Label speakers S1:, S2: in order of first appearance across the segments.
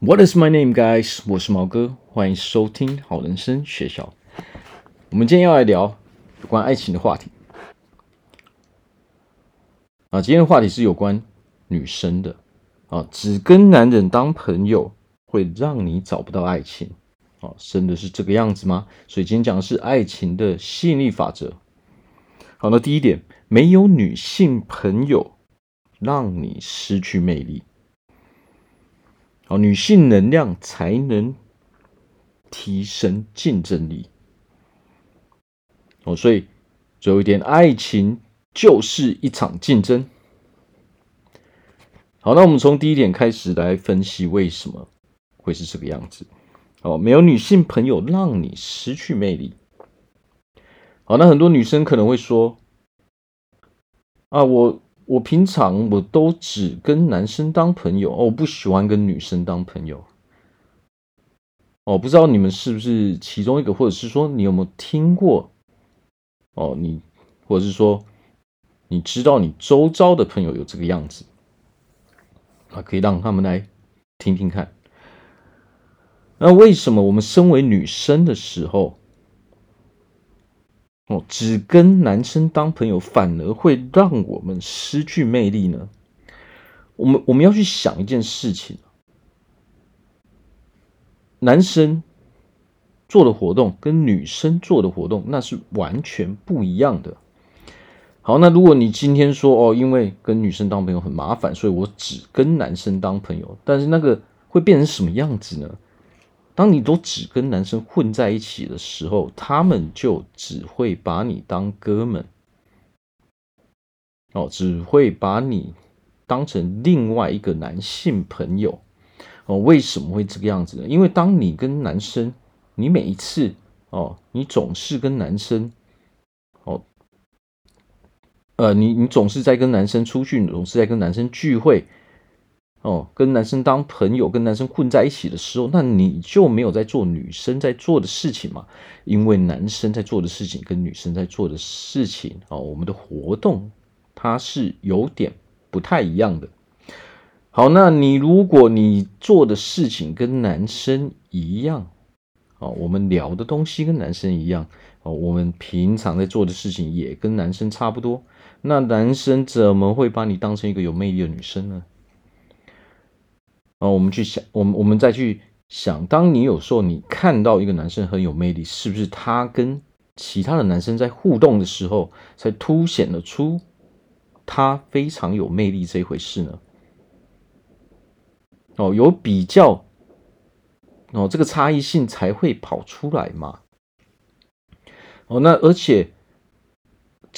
S1: What is my name, guys？我是毛哥，欢迎收听好人生学校。我们今天要来聊有关爱情的话题。啊，今天的话题是有关女生的。啊，只跟男人当朋友会让你找不到爱情。啊，真的是这个样子吗？所以今天讲的是爱情的吸引力法则。好，那第一点，没有女性朋友让你失去魅力。好，女性能量才能提升竞争力。哦，所以最后一点，爱情就是一场竞争。好，那我们从第一点开始来分析为什么会是这个样子。哦，没有女性朋友让你失去魅力。好，那很多女生可能会说：“啊，我。”我平常我都只跟男生当朋友哦，我不喜欢跟女生当朋友哦。不知道你们是不是其中一个，或者是说你有没有听过哦？你或者是说你知道你周遭的朋友有这个样子啊？可以让他们来听听看。那为什么我们身为女生的时候，哦，只跟男生当朋友，反而会让我们失去魅力呢？我们我们要去想一件事情：男生做的活动跟女生做的活动，那是完全不一样的。好，那如果你今天说哦，因为跟女生当朋友很麻烦，所以我只跟男生当朋友，但是那个会变成什么样子呢？当你都只跟男生混在一起的时候，他们就只会把你当哥们，哦，只会把你当成另外一个男性朋友，哦，为什么会这个样子呢？因为当你跟男生，你每一次哦，你总是跟男生，哦，呃，你你总是在跟男生出去，总是在跟男生聚会。哦，跟男生当朋友，跟男生混在一起的时候，那你就没有在做女生在做的事情嘛？因为男生在做的事情跟女生在做的事情，哦，我们的活动它是有点不太一样的。好，那你如果你做的事情跟男生一样，哦，我们聊的东西跟男生一样，哦，我们平常在做的事情也跟男生差不多，那男生怎么会把你当成一个有魅力的女生呢？哦，我们去想，我们我们再去想，当你有时候你看到一个男生很有魅力，是不是他跟其他的男生在互动的时候，才凸显了出他非常有魅力这一回事呢？哦，有比较，哦，这个差异性才会跑出来嘛。哦，那而且。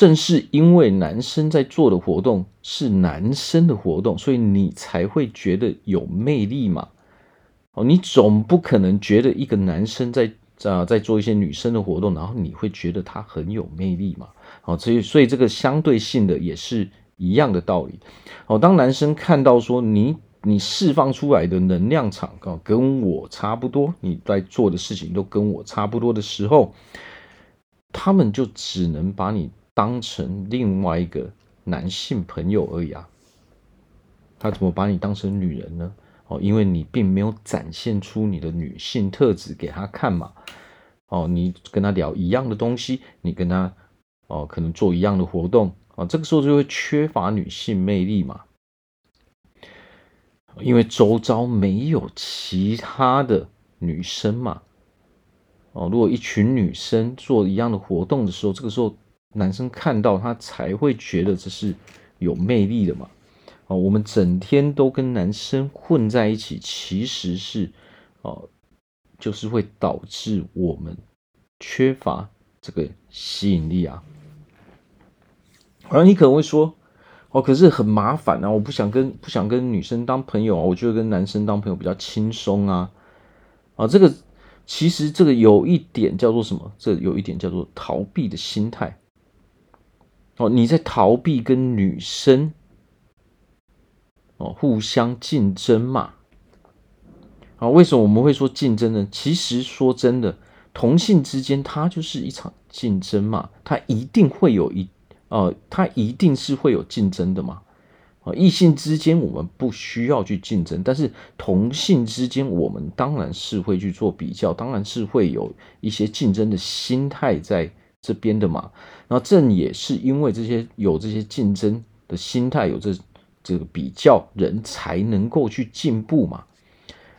S1: 正是因为男生在做的活动是男生的活动，所以你才会觉得有魅力嘛。哦，你总不可能觉得一个男生在啊在做一些女生的活动，然后你会觉得他很有魅力嘛？哦，所以所以这个相对性的也是一样的道理。哦，当男生看到说你你释放出来的能量场啊跟我差不多，你在做的事情都跟我差不多的时候，他们就只能把你。当成另外一个男性朋友而已啊，他怎么把你当成女人呢？哦，因为你并没有展现出你的女性特质给他看嘛。哦，你跟他聊一样的东西，你跟他哦可能做一样的活动啊，这个时候就会缺乏女性魅力嘛。因为周遭没有其他的女生嘛。哦，如果一群女生做一样的活动的时候，这个时候。男生看到他才会觉得这是有魅力的嘛？哦，我们整天都跟男生混在一起，其实是哦，就是会导致我们缺乏这个吸引力啊。而你可能会说，哦，可是很麻烦啊，我不想跟不想跟女生当朋友啊，我觉得跟男生当朋友比较轻松啊。啊，这个其实这个有一点叫做什么？这有一点叫做逃避的心态。哦，你在逃避跟女生哦互相竞争嘛？啊，为什么我们会说竞争呢？其实说真的，同性之间它就是一场竞争嘛，它一定会有一呃，它一定是会有竞争的嘛。啊，异性之间我们不需要去竞争，但是同性之间我们当然是会去做比较，当然是会有一些竞争的心态在这边的嘛。那正也是因为这些有这些竞争的心态，有这这个比较，人才能够去进步嘛。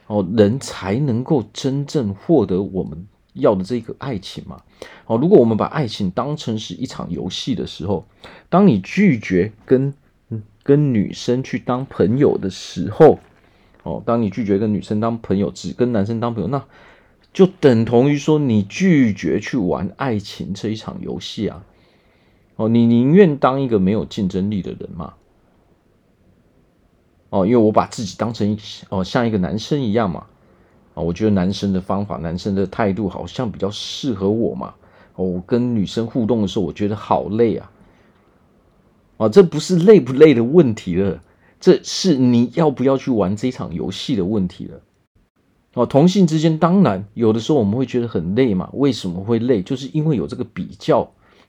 S1: 哦，人才能够真正获得我们要的这个爱情嘛。哦，如果我们把爱情当成是一场游戏的时候，当你拒绝跟跟女生去当朋友的时候，哦，当你拒绝跟女生当朋友，只跟男生当朋友，那就等同于说你拒绝去玩爱情这一场游戏啊！哦，你宁愿当一个没有竞争力的人嘛？哦，因为我把自己当成哦像一个男生一样嘛，啊，我觉得男生的方法、男生的态度好像比较适合我嘛。哦，我跟女生互动的时候，我觉得好累啊。啊，这不是累不累的问题了，这是你要不要去玩这场游戏的问题了。哦，同性之间当然有的时候我们会觉得很累嘛，为什么会累？就是因为有这个比较，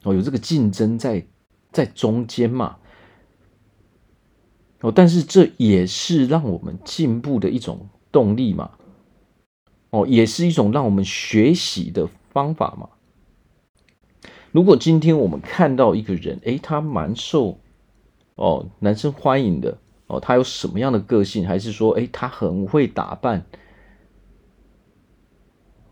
S1: 哦，有这个竞争在在中间嘛。哦，但是这也是让我们进步的一种动力嘛。哦，也是一种让我们学习的方法嘛。如果今天我们看到一个人，诶，他蛮受哦男生欢迎的哦，他有什么样的个性？还是说，诶，他很会打扮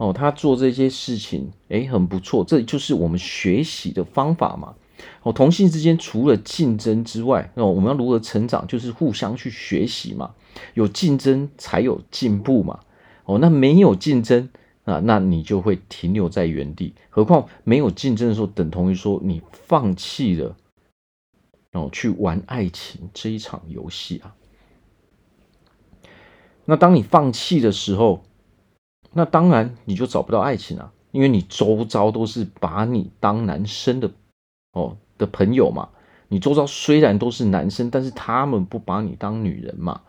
S1: 哦，他做这些事情，诶，很不错。这就是我们学习的方法嘛。哦，同性之间除了竞争之外，哦，我们要如何成长？就是互相去学习嘛。有竞争才有进步嘛。哦，那没有竞争。啊，那你就会停留在原地。何况没有竞争的时候，等同于说你放弃了，哦去玩爱情这一场游戏啊。那当你放弃的时候，那当然你就找不到爱情啊，因为你周遭都是把你当男生的哦的朋友嘛。你周遭虽然都是男生，但是他们不把你当女人嘛。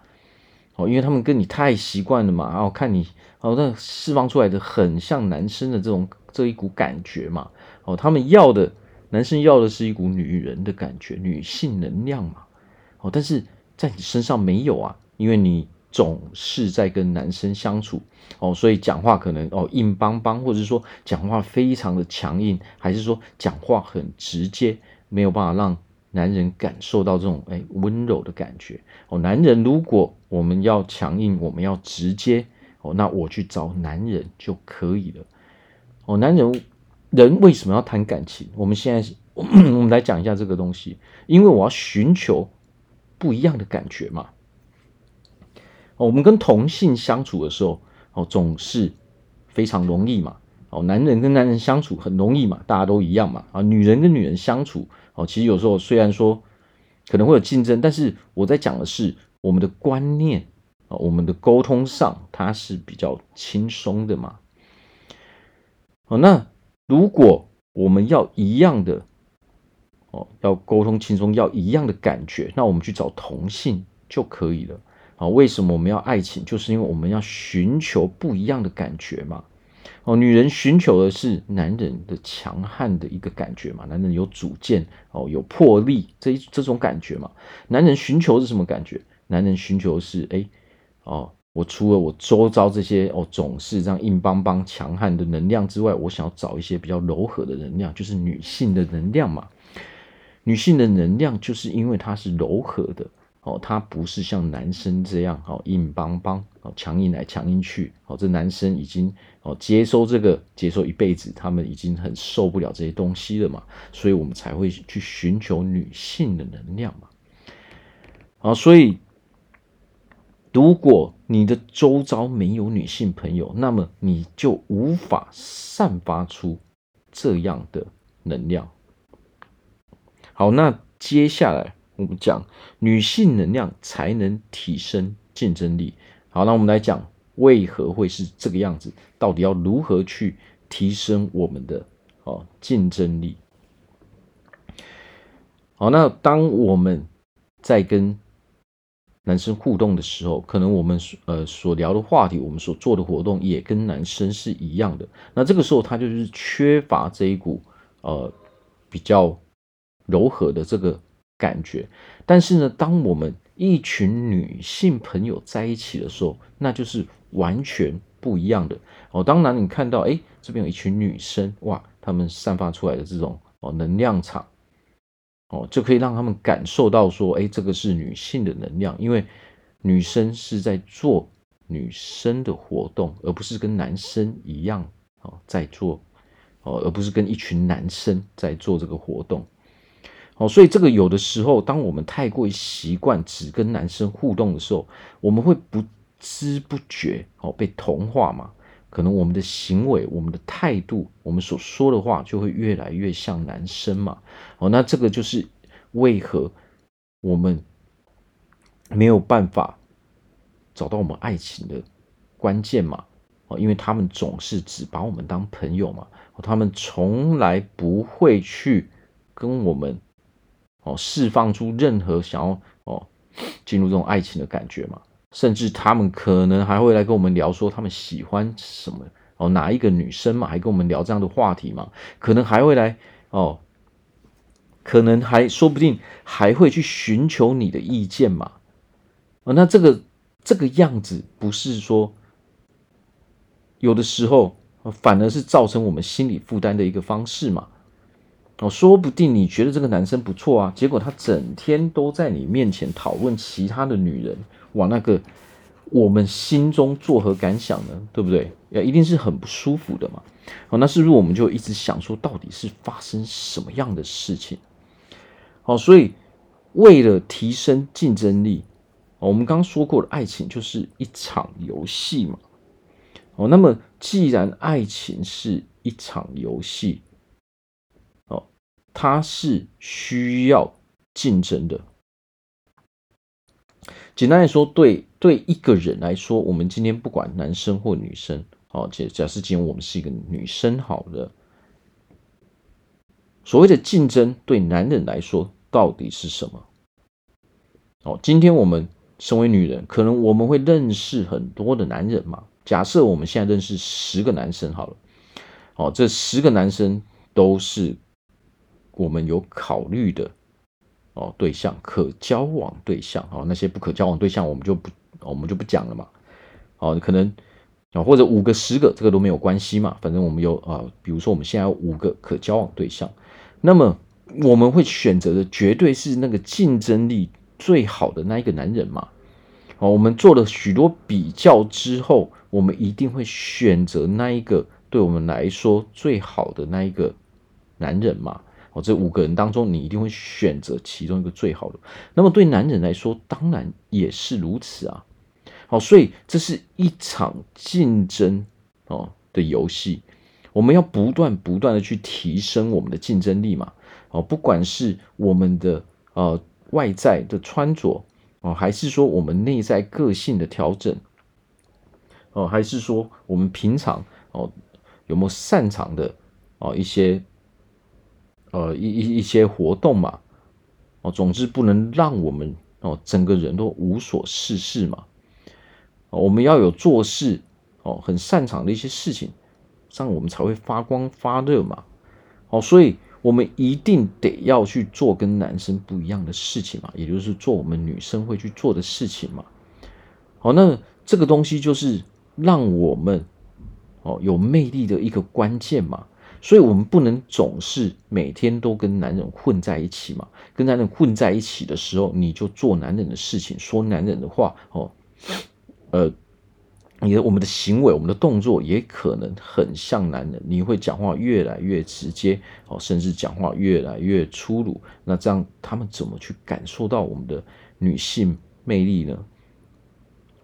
S1: 哦，因为他们跟你太习惯了嘛，然后看你哦，那释放出来的很像男生的这种这一股感觉嘛，哦，他们要的男生要的是一股女人的感觉，女性能量嘛，哦，但是在你身上没有啊，因为你总是在跟男生相处，哦，所以讲话可能哦硬邦邦，或者是说讲话非常的强硬，还是说讲话很直接，没有办法让。男人感受到这种哎温柔的感觉哦，男人如果我们要强硬，我们要直接哦，那我去找男人就可以了哦。男人人为什么要谈感情？我们现在 我们来讲一下这个东西，因为我要寻求不一样的感觉嘛。我们跟同性相处的时候哦，总是非常容易嘛。哦，男人跟男人相处很容易嘛，大家都一样嘛。啊，女人跟女人相处。哦，其实有时候虽然说可能会有竞争，但是我在讲的是我们的观念啊，我们的沟通上它是比较轻松的嘛。哦，那如果我们要一样的哦，要沟通轻松，要一样的感觉，那我们去找同性就可以了。啊，为什么我们要爱情？就是因为我们要寻求不一样的感觉嘛。哦，女人寻求的是男人的强悍的一个感觉嘛，男人有主见哦，有魄力这一这种感觉嘛。男人寻求是什么感觉？男人寻求的是哎哦，我除了我周遭这些哦总是这样硬邦邦强悍的能量之外，我想要找一些比较柔和的能量，就是女性的能量嘛。女性的能量就是因为它是柔和的。哦，他不是像男生这样哦硬邦邦哦强硬来强硬去哦，这男生已经哦接收这个接收一辈子，他们已经很受不了这些东西了嘛，所以我们才会去寻求女性的能量嘛。啊，所以如果你的周遭没有女性朋友，那么你就无法散发出这样的能量。好，那接下来。我们讲女性能量才能提升竞争力。好，那我们来讲为何会是这个样子？到底要如何去提升我们的哦竞争力？好，那当我们在跟男生互动的时候，可能我们呃所聊的话题，我们所做的活动也跟男生是一样的。那这个时候他就是缺乏这一股呃比较柔和的这个。感觉，但是呢，当我们一群女性朋友在一起的时候，那就是完全不一样的哦。当然，你看到哎，这边有一群女生，哇，她们散发出来的这种哦能量场，哦，就可以让他们感受到说，哎，这个是女性的能量，因为女生是在做女生的活动，而不是跟男生一样哦在做哦，而不是跟一群男生在做这个活动。哦，所以这个有的时候，当我们太过于习惯只跟男生互动的时候，我们会不知不觉哦被同化嘛。可能我们的行为、我们的态度、我们所说的话就会越来越像男生嘛。哦，那这个就是为何我们没有办法找到我们爱情的关键嘛。哦，因为他们总是只把我们当朋友嘛。他们从来不会去跟我们。哦，释放出任何想要哦进入这种爱情的感觉嘛？甚至他们可能还会来跟我们聊说他们喜欢什么哦，哪一个女生嘛，还跟我们聊这样的话题嘛？可能还会来哦，可能还说不定还会去寻求你的意见嘛？哦，那这个这个样子不是说有的时候反而是造成我们心理负担的一个方式嘛？哦，说不定你觉得这个男生不错啊，结果他整天都在你面前讨论其他的女人，哇，那个我们心中作何感想呢？对不对？也一定是很不舒服的嘛。哦，那是不是我们就一直想说，到底是发生什么样的事情？好，所以为了提升竞争力，我们刚说过的爱情就是一场游戏嘛。哦，那么既然爱情是一场游戏，它是需要竞争的。简单来说，对对一个人来说，我们今天不管男生或女生，好，假假设今天我们是一个女生，好了，所谓的竞争对男人来说到底是什么？哦，今天我们身为女人，可能我们会认识很多的男人嘛。假设我们现在认识十个男生，好了，哦，这十个男生都是。我们有考虑的哦对象，可交往对象哦，那些不可交往对象我们就不我们就不讲了嘛。哦，可能啊或者五个十个这个都没有关系嘛，反正我们有啊，比如说我们现在有五个可交往对象，那么我们会选择的绝对是那个竞争力最好的那一个男人嘛。哦，我们做了许多比较之后，我们一定会选择那一个对我们来说最好的那一个男人嘛。哦，这五个人当中，你一定会选择其中一个最好的。那么对男人来说，当然也是如此啊。好，所以这是一场竞争哦的游戏，我们要不断不断的去提升我们的竞争力嘛。哦，不管是我们的呃外在的穿着哦，还是说我们内在个性的调整哦，还是说我们平常哦有没有擅长的哦一些。呃，一一一些活动嘛，哦，总之不能让我们哦整个人都无所事事嘛，哦，我们要有做事哦很擅长的一些事情，这样我们才会发光发热嘛，哦，所以我们一定得要去做跟男生不一样的事情嘛，也就是做我们女生会去做的事情嘛，好，那这个东西就是让我们哦有魅力的一个关键嘛。所以，我们不能总是每天都跟男人混在一起嘛。跟男人混在一起的时候，你就做男人的事情，说男人的话哦。呃，你的我们的行为、我们的动作也可能很像男人。你会讲话越来越直接哦，甚至讲话越来越粗鲁。那这样，他们怎么去感受到我们的女性魅力呢？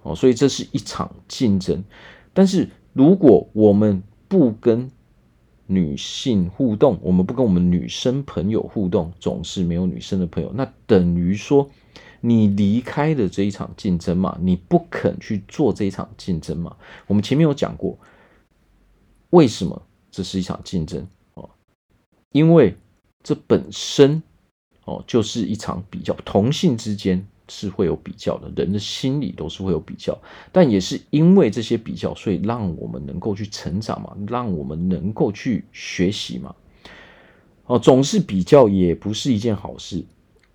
S1: 哦，所以这是一场竞争。但是，如果我们不跟女性互动，我们不跟我们女生朋友互动，总是没有女生的朋友，那等于说你离开了这一场竞争嘛？你不肯去做这一场竞争嘛？我们前面有讲过，为什么这是一场竞争哦？因为这本身哦就是一场比较，同性之间。是会有比较的，人的心里都是会有比较，但也是因为这些比较，所以让我们能够去成长嘛，让我们能够去学习嘛。哦，总是比较也不是一件好事，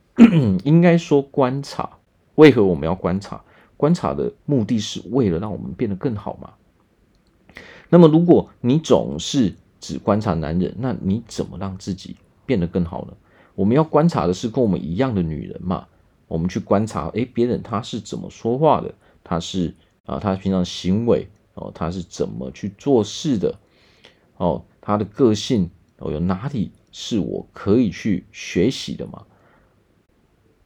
S1: 应该说观察为何我们要观察？观察的目的是为了让我们变得更好嘛。那么，如果你总是只观察男人，那你怎么让自己变得更好呢？我们要观察的是跟我们一样的女人嘛。我们去观察，诶，别人他是怎么说话的？他是啊，他平常行为哦，他是怎么去做事的？哦，他的个性哦，有哪里是我可以去学习的嘛？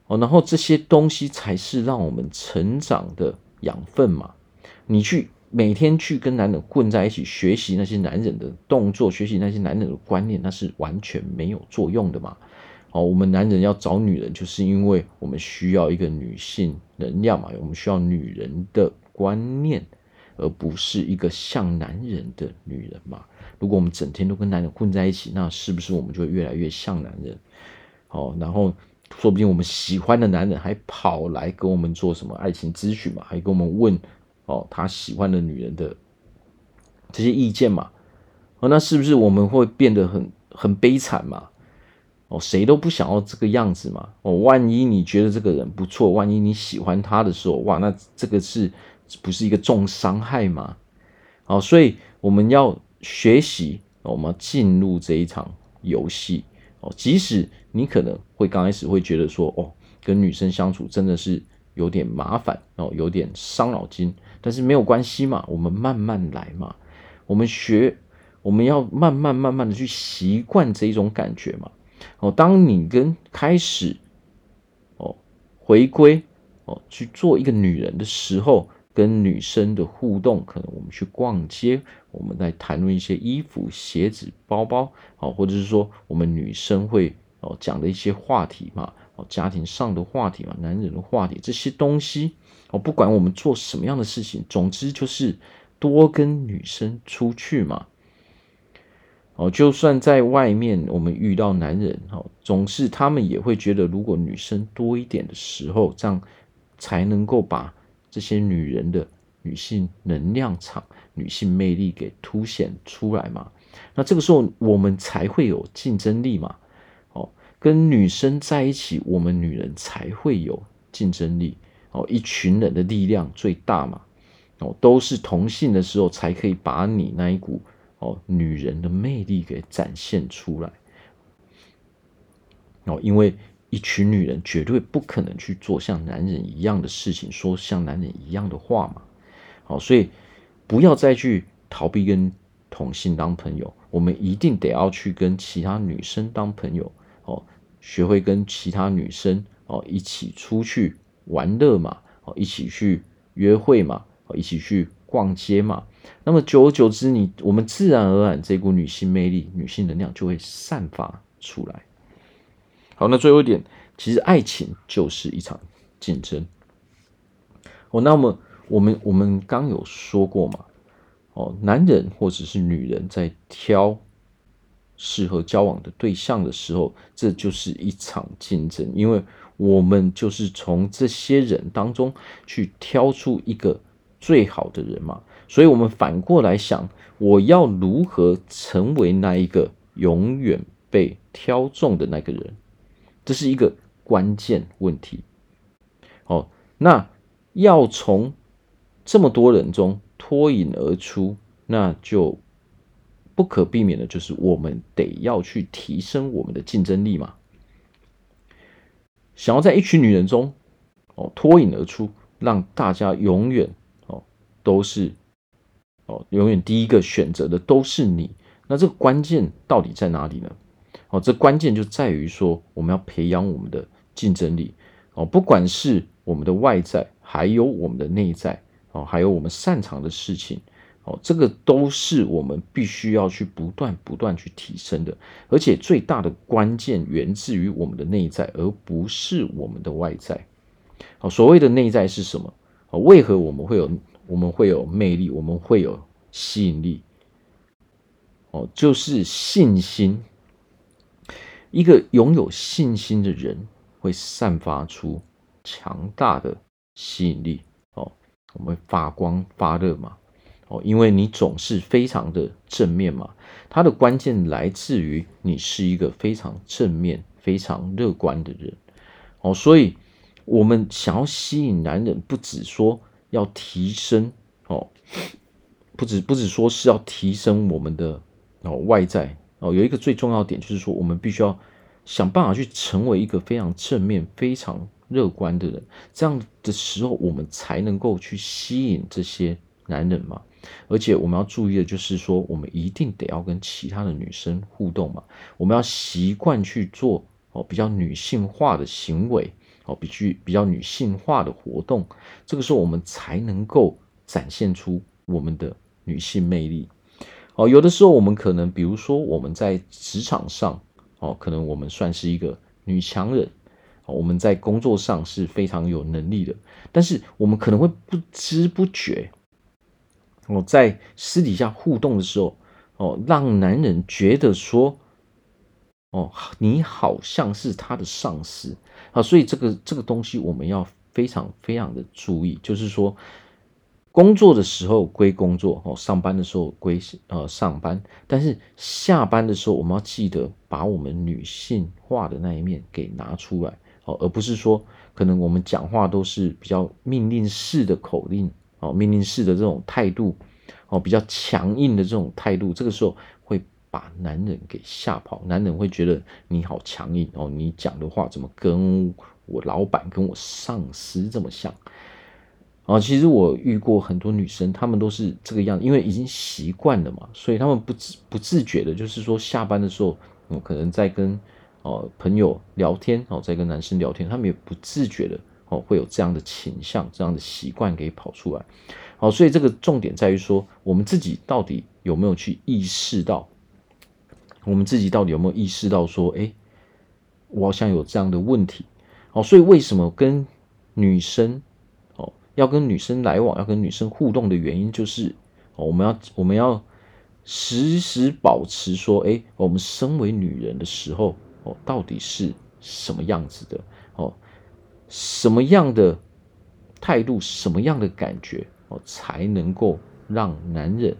S1: 哦，然后这些东西才是让我们成长的养分嘛。你去每天去跟男人混在一起，学习那些男人的动作，学习那些男人的观念，那是完全没有作用的嘛。哦，我们男人要找女人，就是因为我们需要一个女性能量嘛，我们需要女人的观念，而不是一个像男人的女人嘛。如果我们整天都跟男人混在一起，那是不是我们就会越来越像男人？哦，然后。说不定我们喜欢的男人还跑来跟我们做什么爱情咨询嘛，还跟我们问哦他喜欢的女人的这些意见嘛，哦那是不是我们会变得很很悲惨嘛？哦谁都不想要这个样子嘛。哦万一你觉得这个人不错，万一你喜欢他的时候，哇那这个是不是一个重伤害嘛？哦所以我们要学习，我们要进入这一场游戏。哦即使你可能会刚开始会觉得说，哦，跟女生相处真的是有点麻烦，哦，有点伤脑筋，但是没有关系嘛，我们慢慢来嘛，我们学，我们要慢慢慢慢的去习惯这一种感觉嘛。哦，当你跟开始，哦，回归，哦，去做一个女人的时候。跟女生的互动，可能我们去逛街，我们在谈论一些衣服、鞋子、包包，好，或者是说我们女生会哦讲的一些话题嘛，哦，家庭上的话题嘛，男人的话题，这些东西哦，不管我们做什么样的事情，总之就是多跟女生出去嘛，哦，就算在外面我们遇到男人，哦，总是他们也会觉得，如果女生多一点的时候，这样才能够把。这些女人的女性能量场、女性魅力给凸显出来嘛？那这个时候我们才会有竞争力嘛？哦，跟女生在一起，我们女人才会有竞争力哦。一群人的力量最大嘛？哦，都是同性的时候，才可以把你那一股哦女人的魅力给展现出来哦，因为。一群女人绝对不可能去做像男人一样的事情，说像男人一样的话嘛。好，所以不要再去逃避跟同性当朋友，我们一定得要去跟其他女生当朋友哦，学会跟其他女生哦一起出去玩乐嘛，哦一起去约会嘛，哦一起去逛街嘛。那么久而久之你，我们自然而然这股女性魅力、女性能量就会散发出来。好，那最后一点，其实爱情就是一场竞争。哦，那么我们我们刚有说过嘛，哦，男人或者是女人在挑适合交往的对象的时候，这就是一场竞争，因为我们就是从这些人当中去挑出一个最好的人嘛。所以，我们反过来想，我要如何成为那一个永远被挑中的那个人？这是一个关键问题，哦，那要从这么多人中脱颖而出，那就不可避免的就是我们得要去提升我们的竞争力嘛。想要在一群女人中，哦，脱颖而出，让大家永远哦都是哦永远第一个选择的都是你，那这个关键到底在哪里呢？哦，这关键就在于说，我们要培养我们的竞争力哦，不管是我们的外在，还有我们的内在哦，还有我们擅长的事情哦，这个都是我们必须要去不断不断去提升的。而且最大的关键源自于我们的内在，而不是我们的外在。哦，所谓的内在是什么？哦，为何我们会有我们会有魅力，我们会有吸引力？哦，就是信心。一个拥有信心的人会散发出强大的吸引力哦，我们发光发热嘛哦，因为你总是非常的正面嘛，它的关键来自于你是一个非常正面、非常乐观的人哦，所以我们想要吸引男人，不只说要提升哦，不止不止说是要提升我们的哦外在哦，有一个最重要点就是说，我们必须要想办法去成为一个非常正面、非常乐观的人，这样的时候，我们才能够去吸引这些男人嘛。而且我们要注意的就是说，我们一定得要跟其他的女生互动嘛，我们要习惯去做哦比较女性化的行为哦，比具比较女性化的活动，这个时候我们才能够展现出我们的女性魅力。哦，有的时候我们可能，比如说我们在职场上哦，可能我们算是一个女强人。哦我们在工作上是非常有能力的，但是我们可能会不知不觉，哦，在私底下互动的时候，哦，让男人觉得说，哦，你好像是他的上司啊，所以这个这个东西我们要非常非常的注意，就是说，工作的时候归工作，哦，上班的时候归呃上班，但是下班的时候，我们要记得把我们女性化的那一面给拿出来。哦，而不是说可能我们讲话都是比较命令式的口令，哦，命令式的这种态度，哦，比较强硬的这种态度，这个时候把男人给吓跑，男人会觉得你好强硬哦，你讲的话怎么跟我老板、跟我上司这么像？啊，其实我遇过很多女生，她们都是这个样，因为已经习惯了嘛，所以她们不自不自觉的，就是说下班的时候，我可能在跟。哦，朋友聊天哦，在跟男生聊天，他们也不自觉的哦，会有这样的倾向、这样的习惯给跑出来。好，所以这个重点在于说，我们自己到底有没有去意识到？我们自己到底有没有意识到说，哎，我好像有这样的问题。哦，所以为什么跟女生哦，要跟女生来往，要跟女生互动的原因，就是哦，我们要我们要时时保持说，哎，我们身为女人的时候。哦，到底是什么样子的？哦，什么样的态度，什么样的感觉，哦，才能够让男人，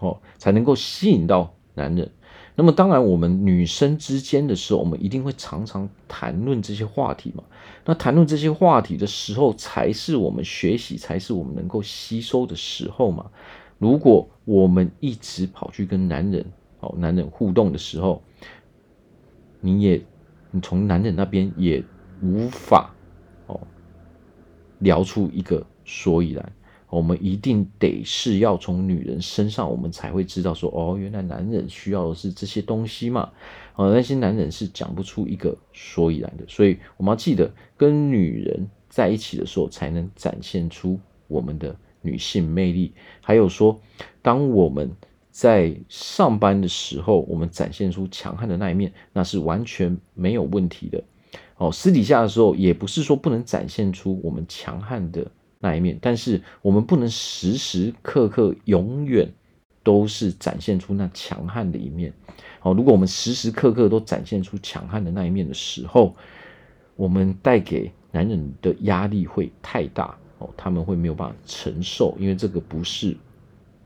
S1: 哦，才能够吸引到男人。那么，当然，我们女生之间的时候，我们一定会常常谈论这些话题嘛。那谈论这些话题的时候，才是我们学习，才是我们能够吸收的时候嘛。如果我们一直跑去跟男人，哦，男人互动的时候，你也，你从男人那边也无法哦聊出一个所以然。我们一定得是要从女人身上，我们才会知道说哦，原来男人需要的是这些东西嘛。哦，那些男人是讲不出一个所以然的。所以我们要记得，跟女人在一起的时候，才能展现出我们的女性魅力。还有说，当我们在上班的时候，我们展现出强悍的那一面，那是完全没有问题的。哦，私底下的时候，也不是说不能展现出我们强悍的那一面，但是我们不能时时刻刻永远都是展现出那强悍的一面。哦，如果我们时时刻刻都展现出强悍的那一面的时候，我们带给男人的压力会太大哦，他们会没有办法承受，因为这个不是。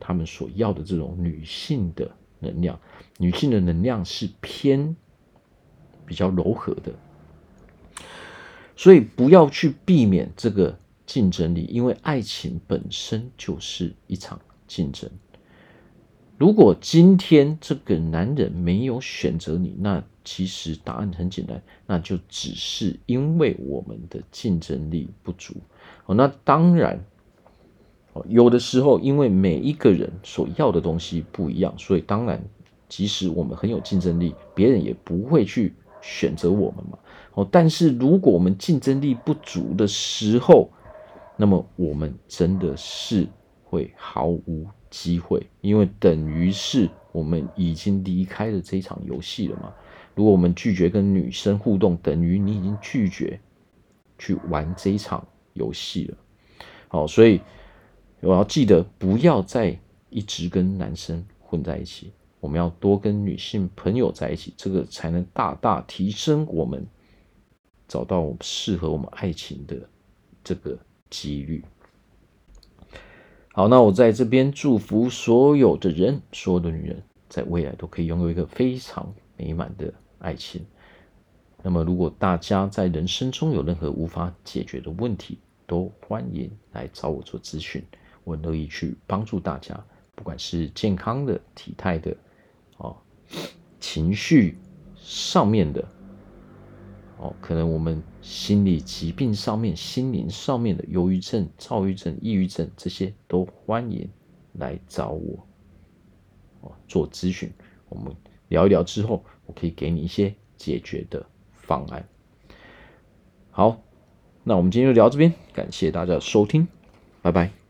S1: 他们所要的这种女性的能量，女性的能量是偏比较柔和的，所以不要去避免这个竞争力，因为爱情本身就是一场竞争。如果今天这个男人没有选择你，那其实答案很简单，那就只是因为我们的竞争力不足。哦，那当然。有的时候，因为每一个人所要的东西不一样，所以当然，即使我们很有竞争力，别人也不会去选择我们嘛。哦，但是如果我们竞争力不足的时候，那么我们真的是会毫无机会，因为等于是我们已经离开了这场游戏了嘛。如果我们拒绝跟女生互动，等于你已经拒绝去玩这一场游戏了。好，所以。我要记得不要再一直跟男生混在一起，我们要多跟女性朋友在一起，这个才能大大提升我们找到适合我们爱情的这个几率。好，那我在这边祝福所有的人，所有的女人，在未来都可以拥有一个非常美满的爱情。那么，如果大家在人生中有任何无法解决的问题，都欢迎来找我做咨询，我乐意去帮助大家，不管是健康的、体态的，哦，情绪上面的，哦，可能我们心理疾病上面、心灵上面的，忧郁症、躁郁症、抑郁症这些，都欢迎来找我，哦，做咨询。我们聊一聊之后，我可以给你一些解决的方案。好。那我们今天就聊这边，感谢大家的收听，拜拜。